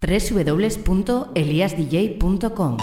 www.eliasdj.com.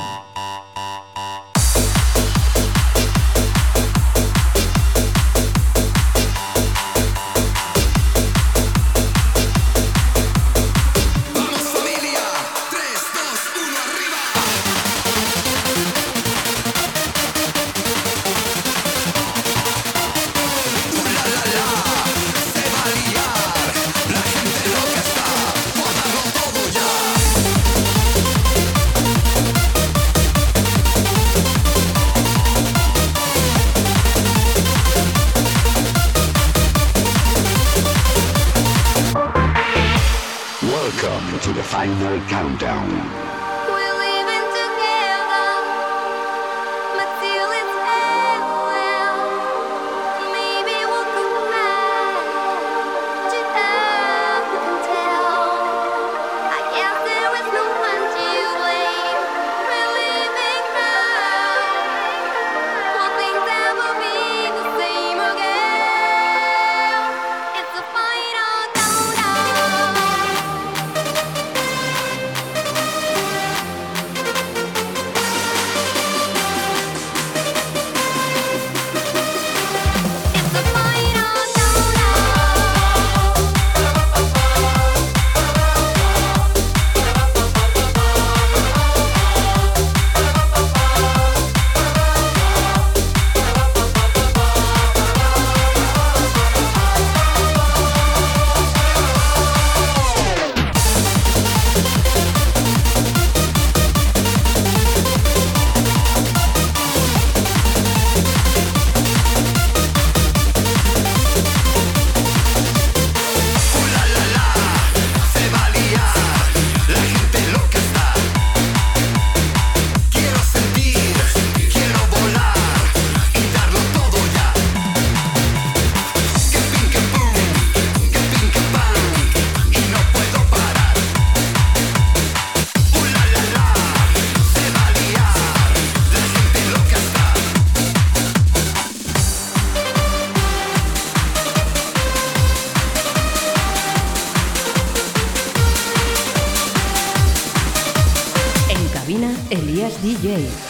Elías DJ.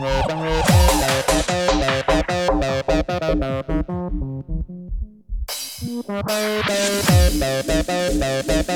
Thank you.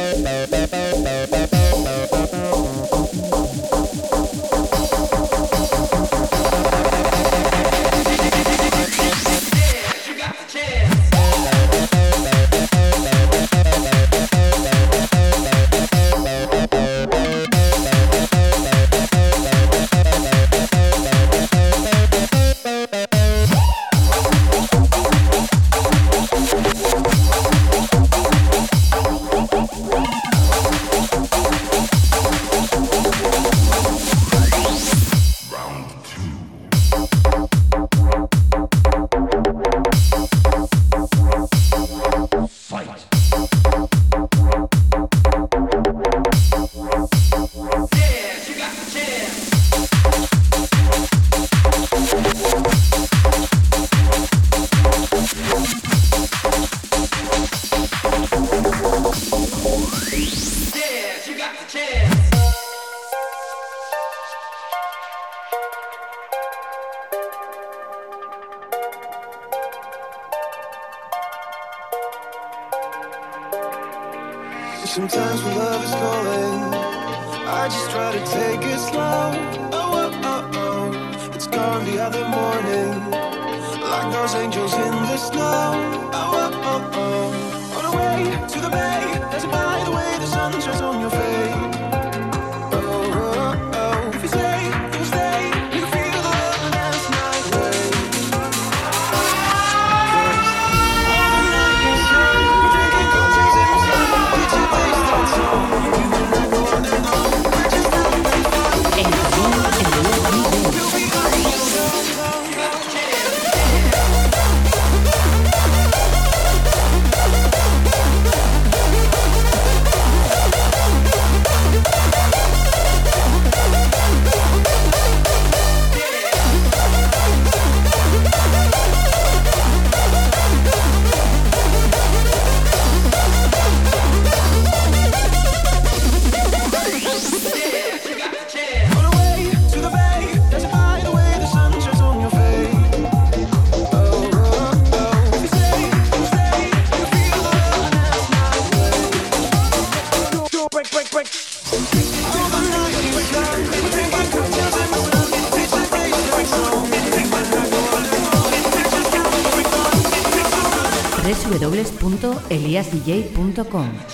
eliasdj.com.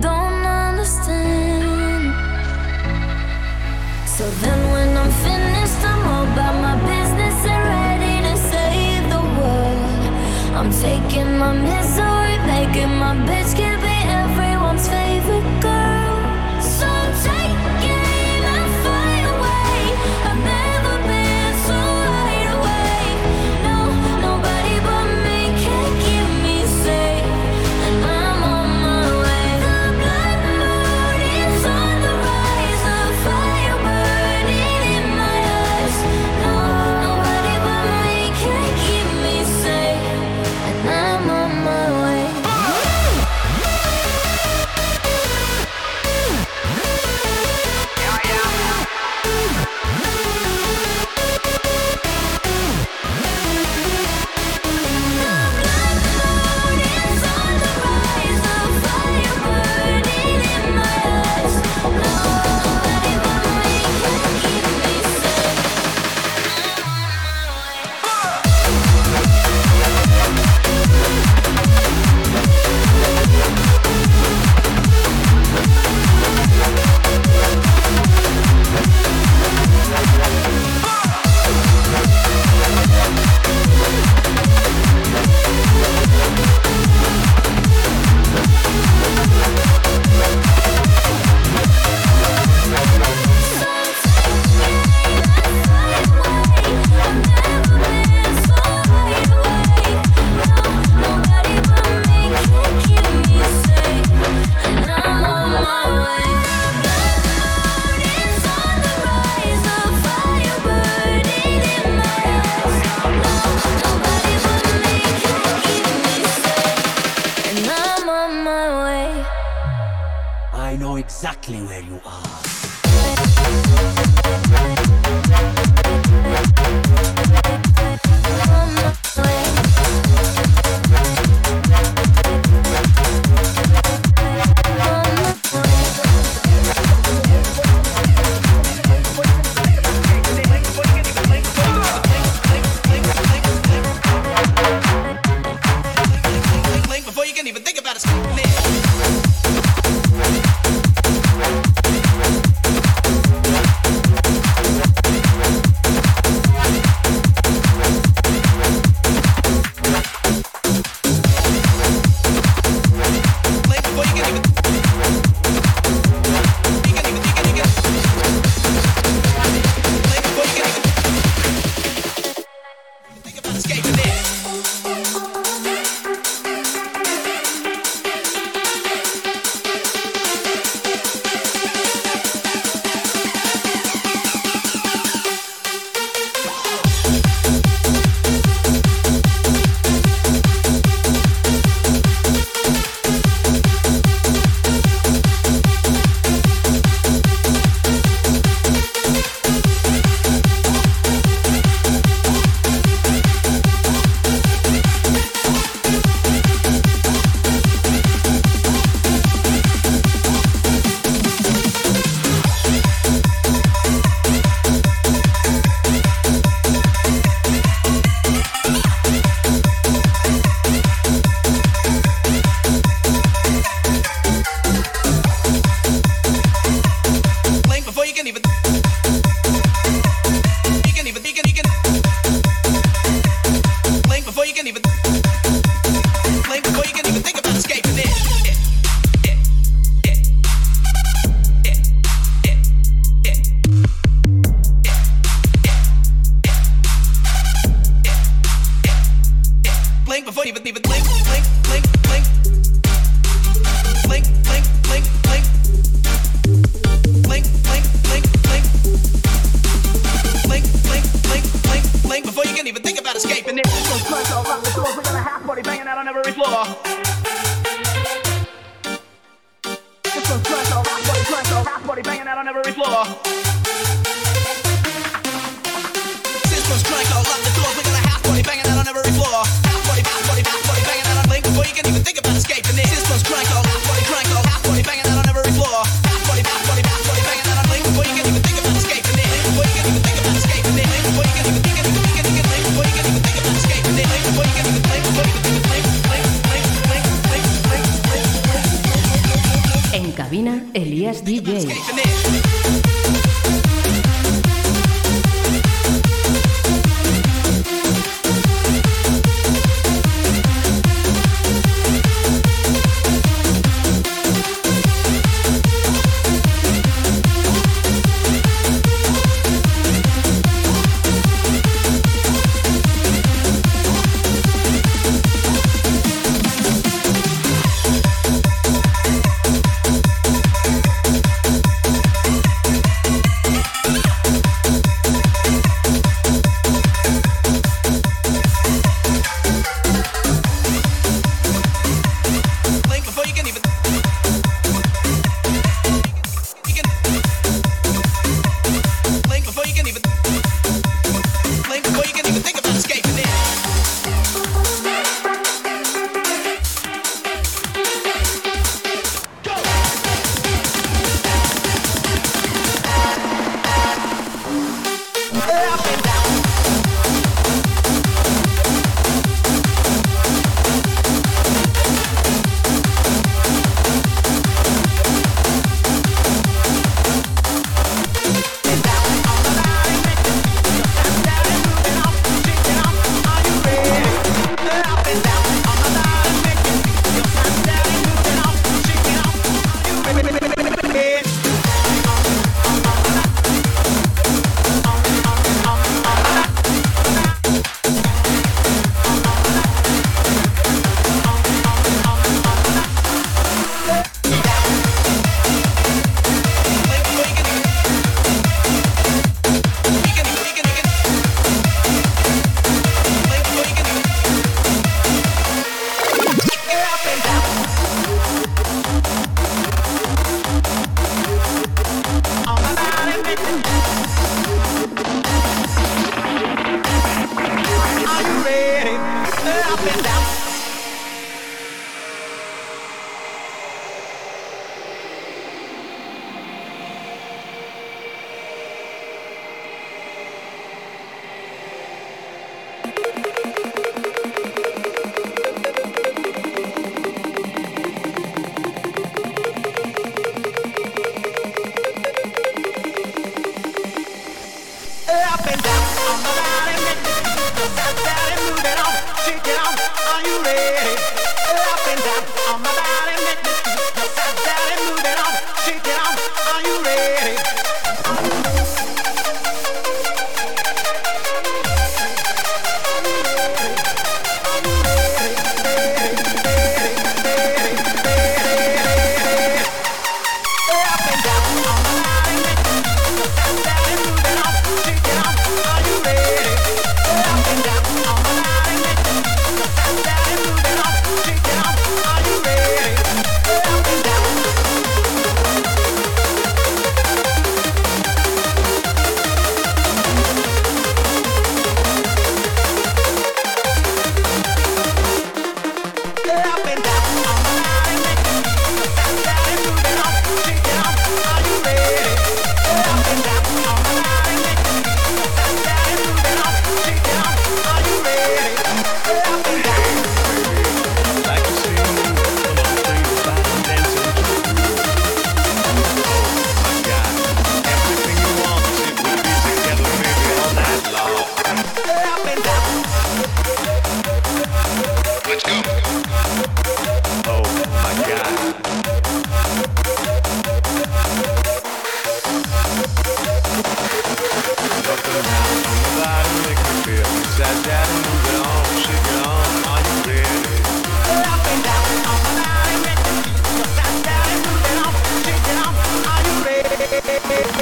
don't understand. So then when I'm finished, I'm all about my business and ready to save the world. I'm taking my misery, making my bitch give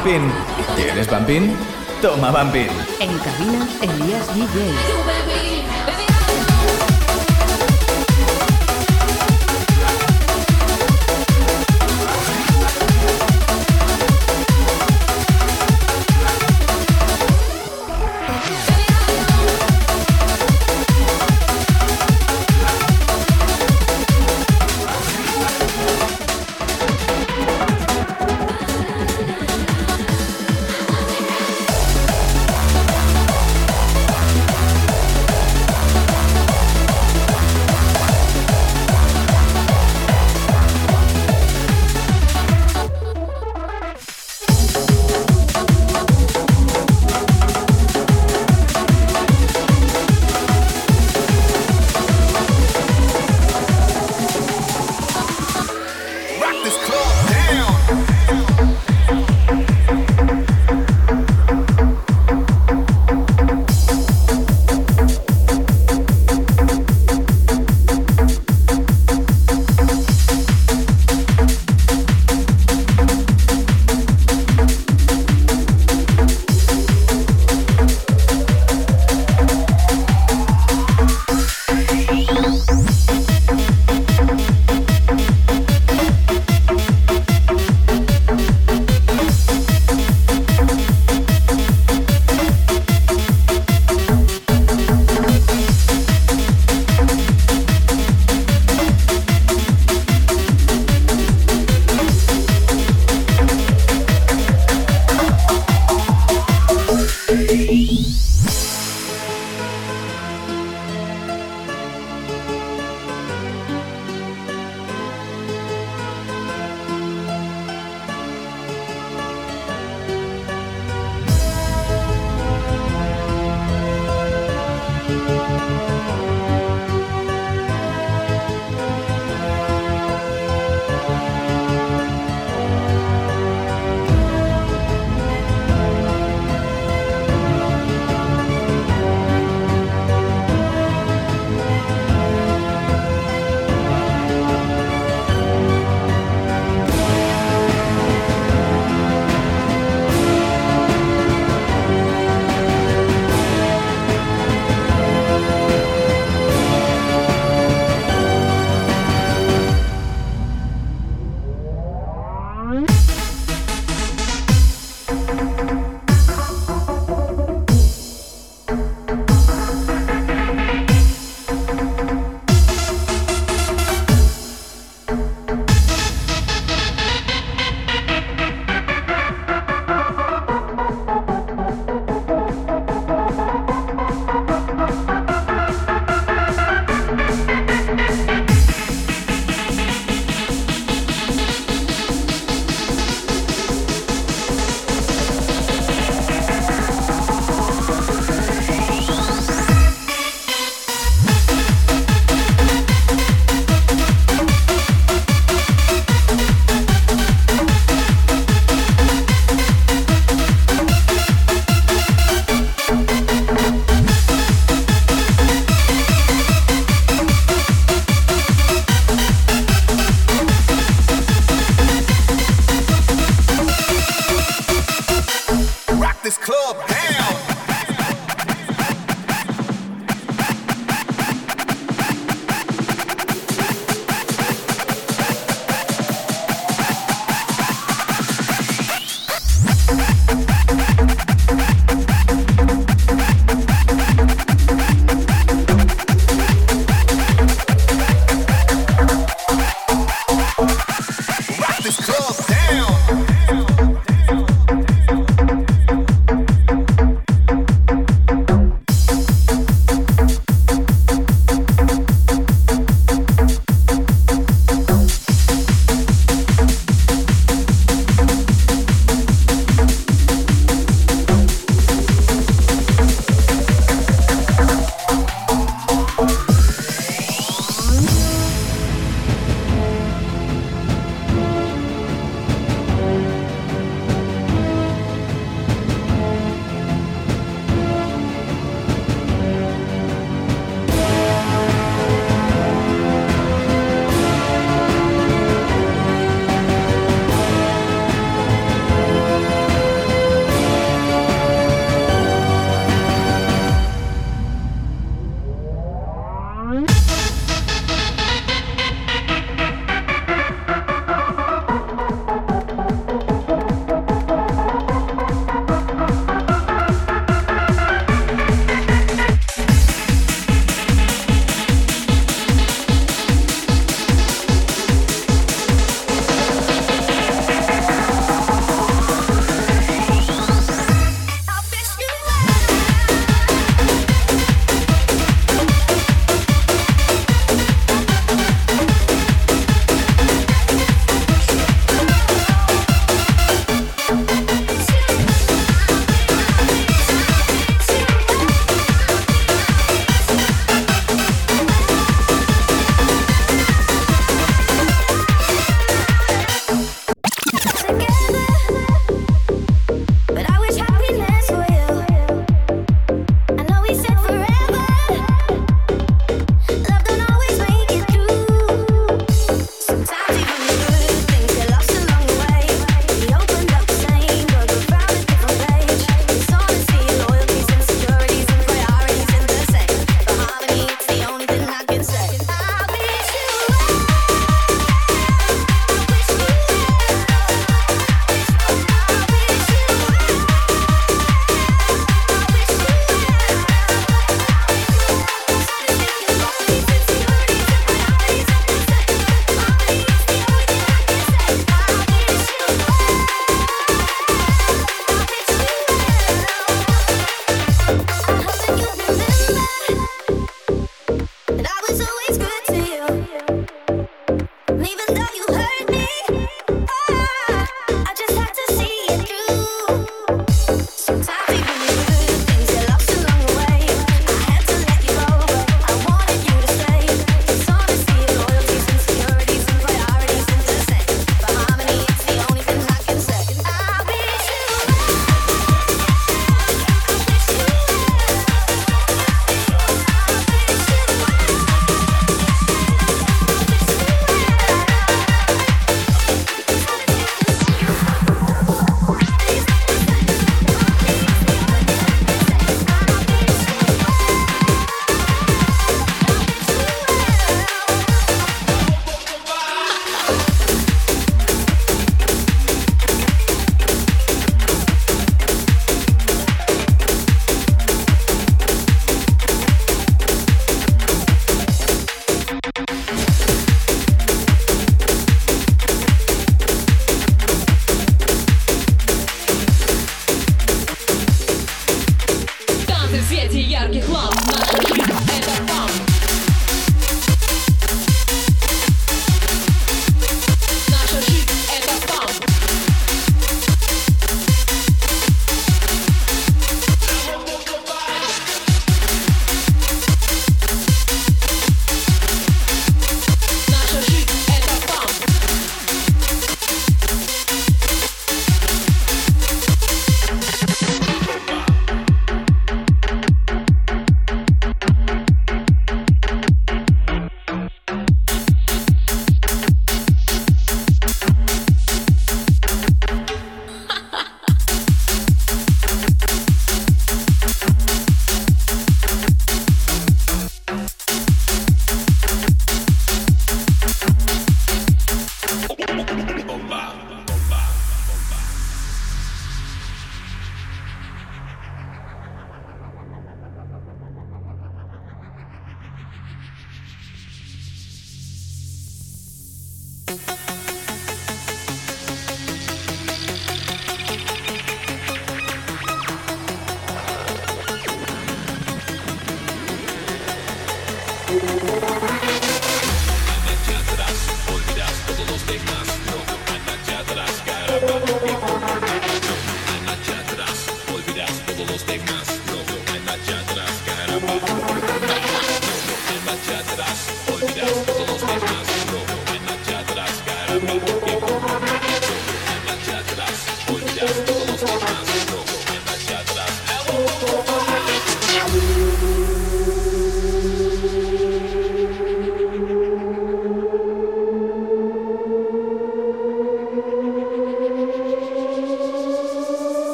Bampin. ¿Tienes Bampin? Toma Bampin. En cabina, Elías DJ.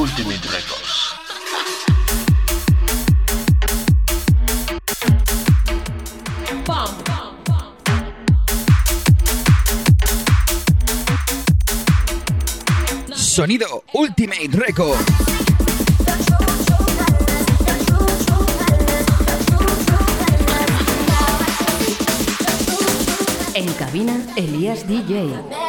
Ultimate Records. Sonido Ultimate Records. En cabina, Elías DJ.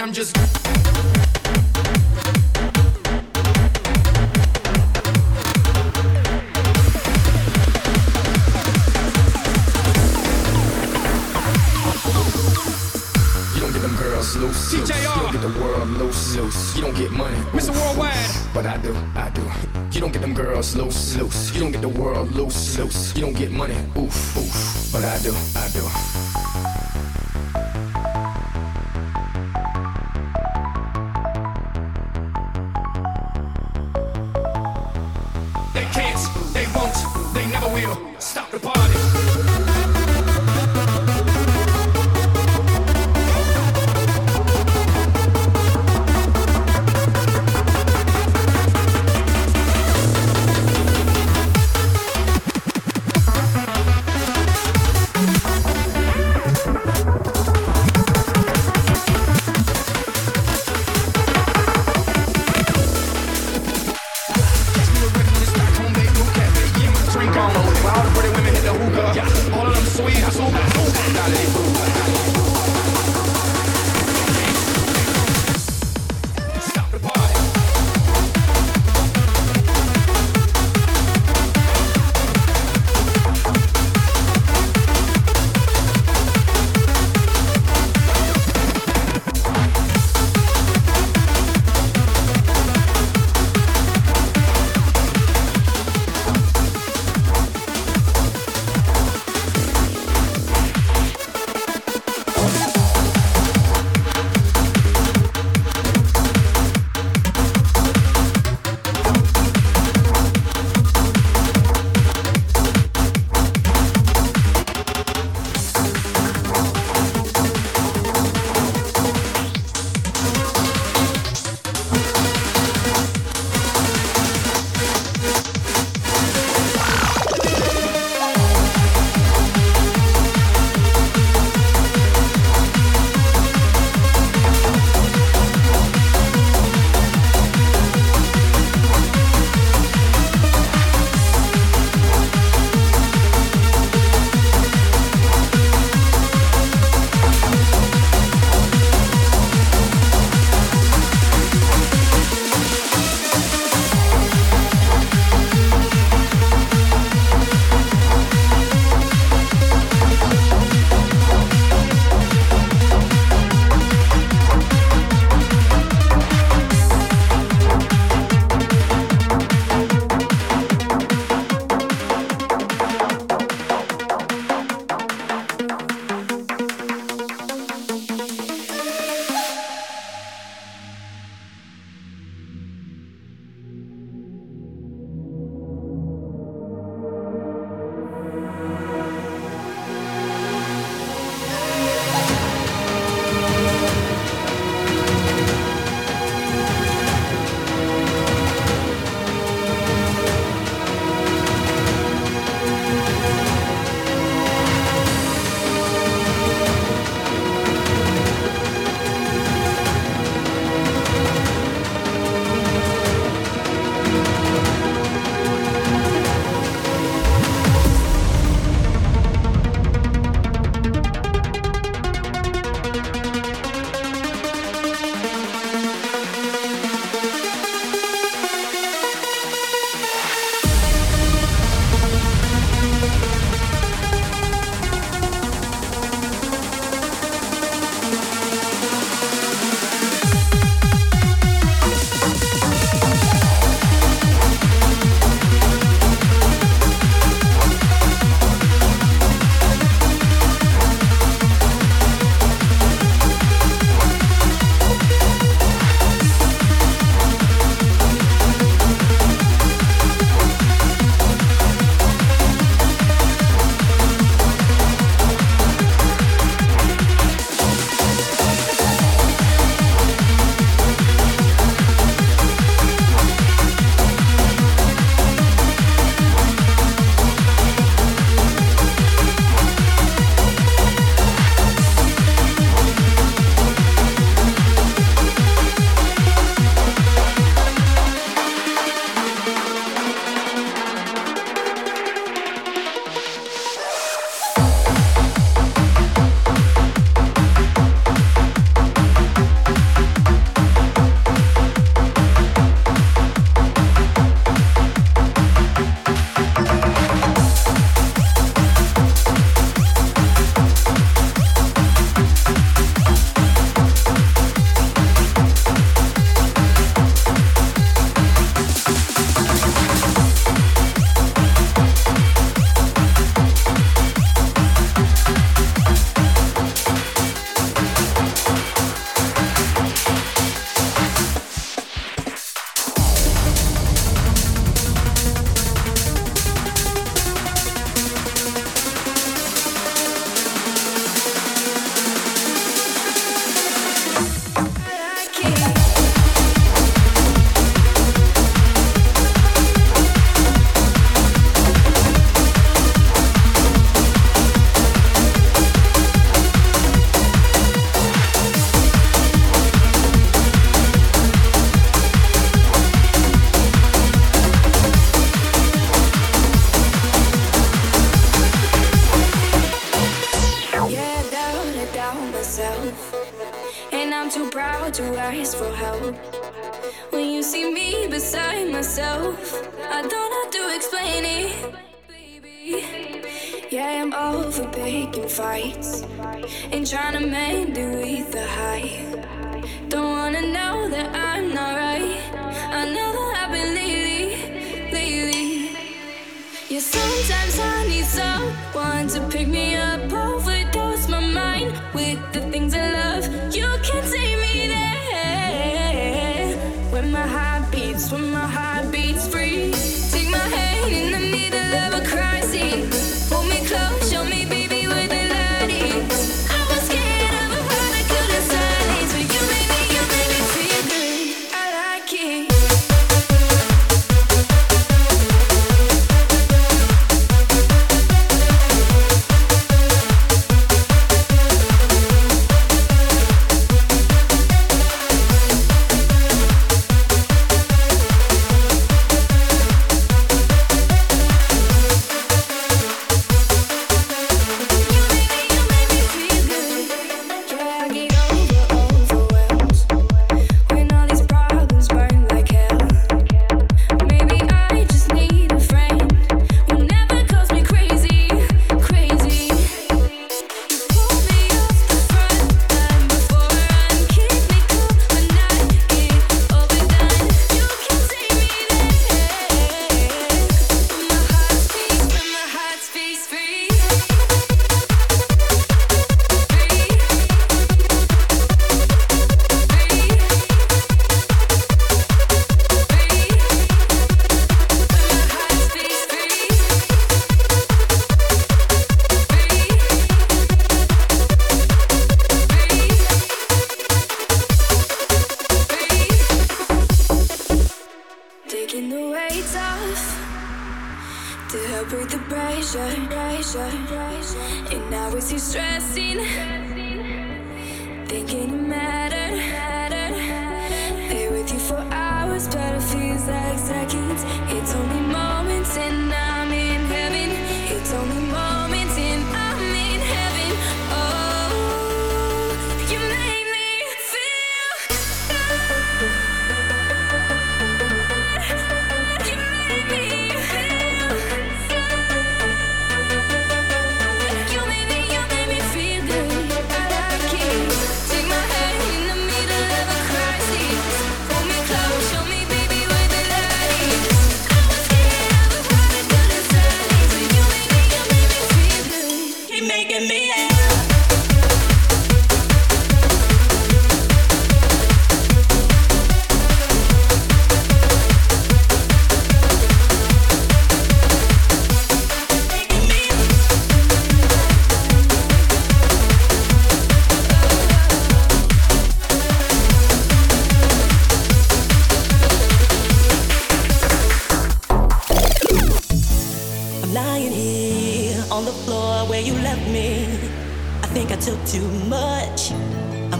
and I'm just. Loose, loose. You don't get the world loose, loose. You don't get money, Mr. Worldwide. But I do, I do. You don't get them girls loose, loose. You don't get the world loose, loose. You don't get money, oof, oof. But I do, I do. stop the party.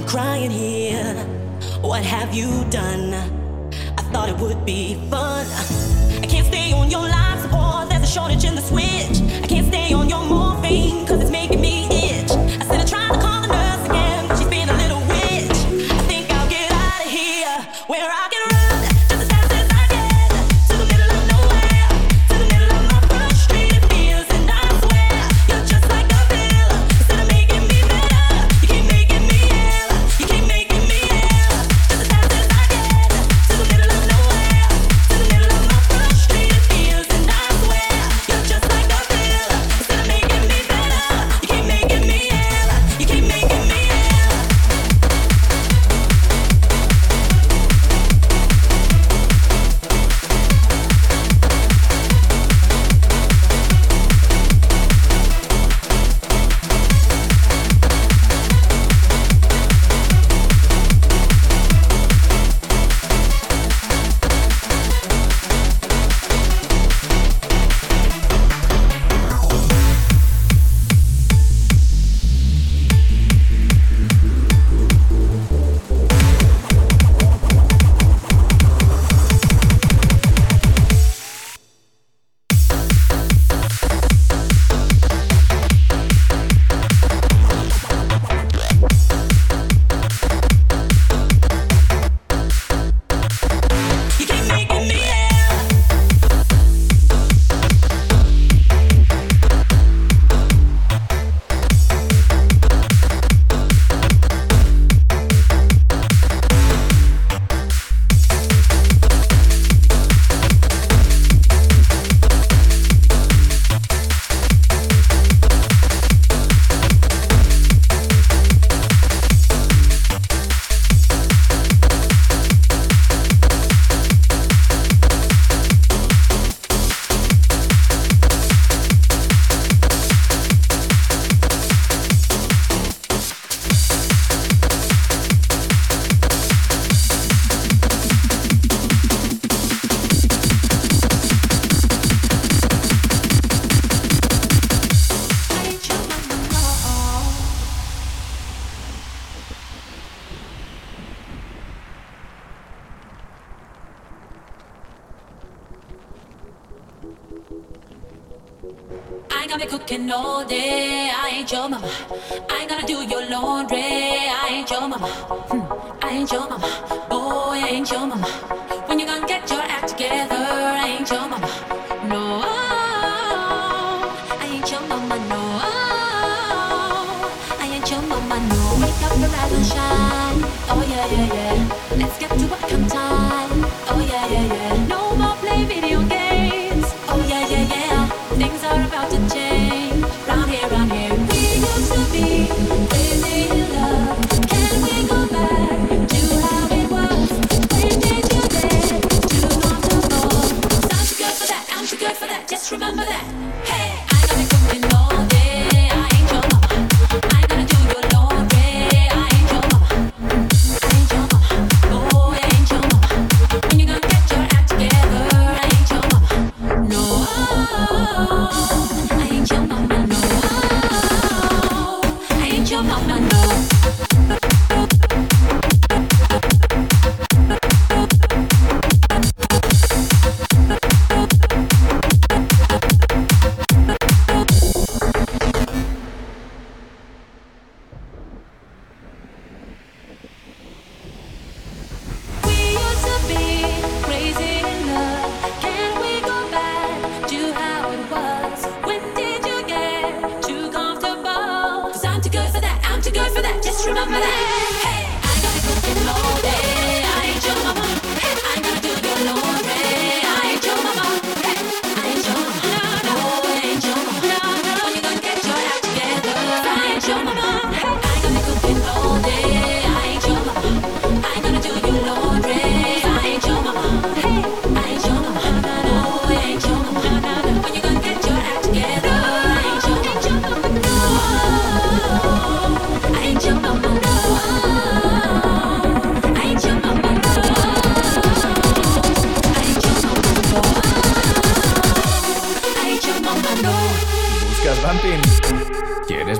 crying here. What have you done? I thought it would be fun. I can't stay on your life support. There's a shortage in the switch. I can't stay on your morphine, cause it's making me ill. day. I ain't your mama. I ain't gonna do your laundry. I ain't your mama. Hmm. I ain't your mama. Boy, I ain't your mama.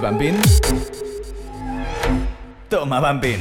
Bambín. Toma Bambín.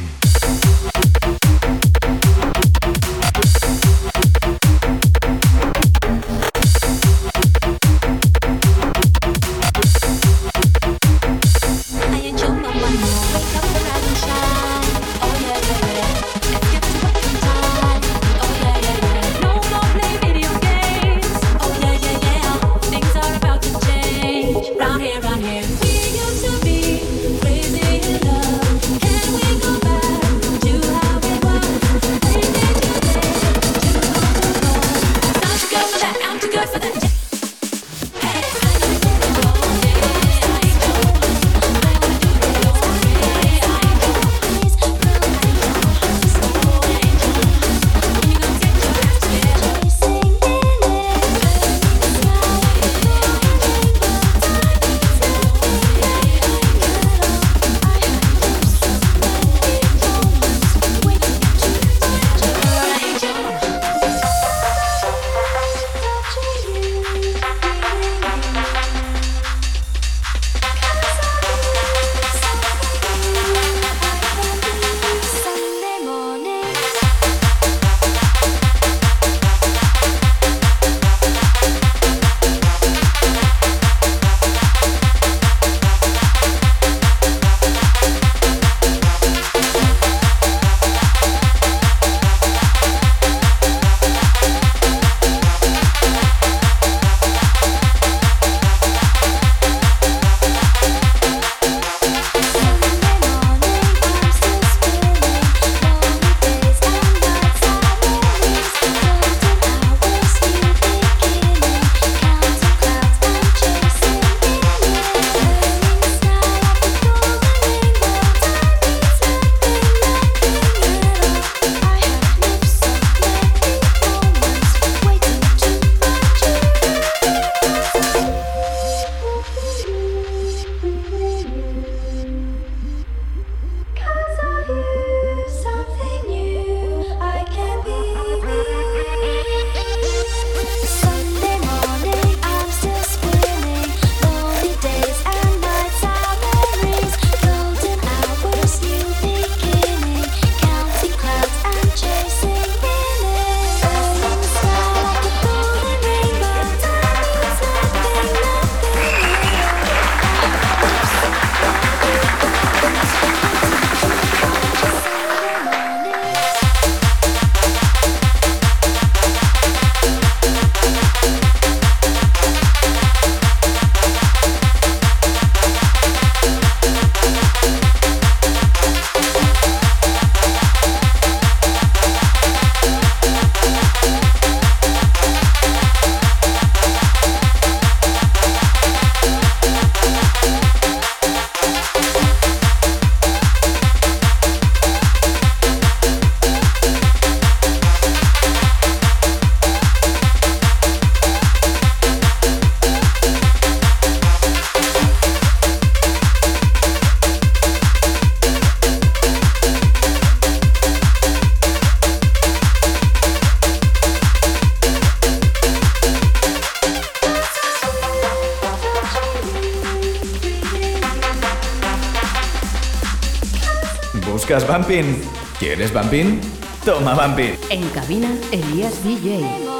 ¿Quieres Bumping? Toma Bumping. En cabina, Elías DJ.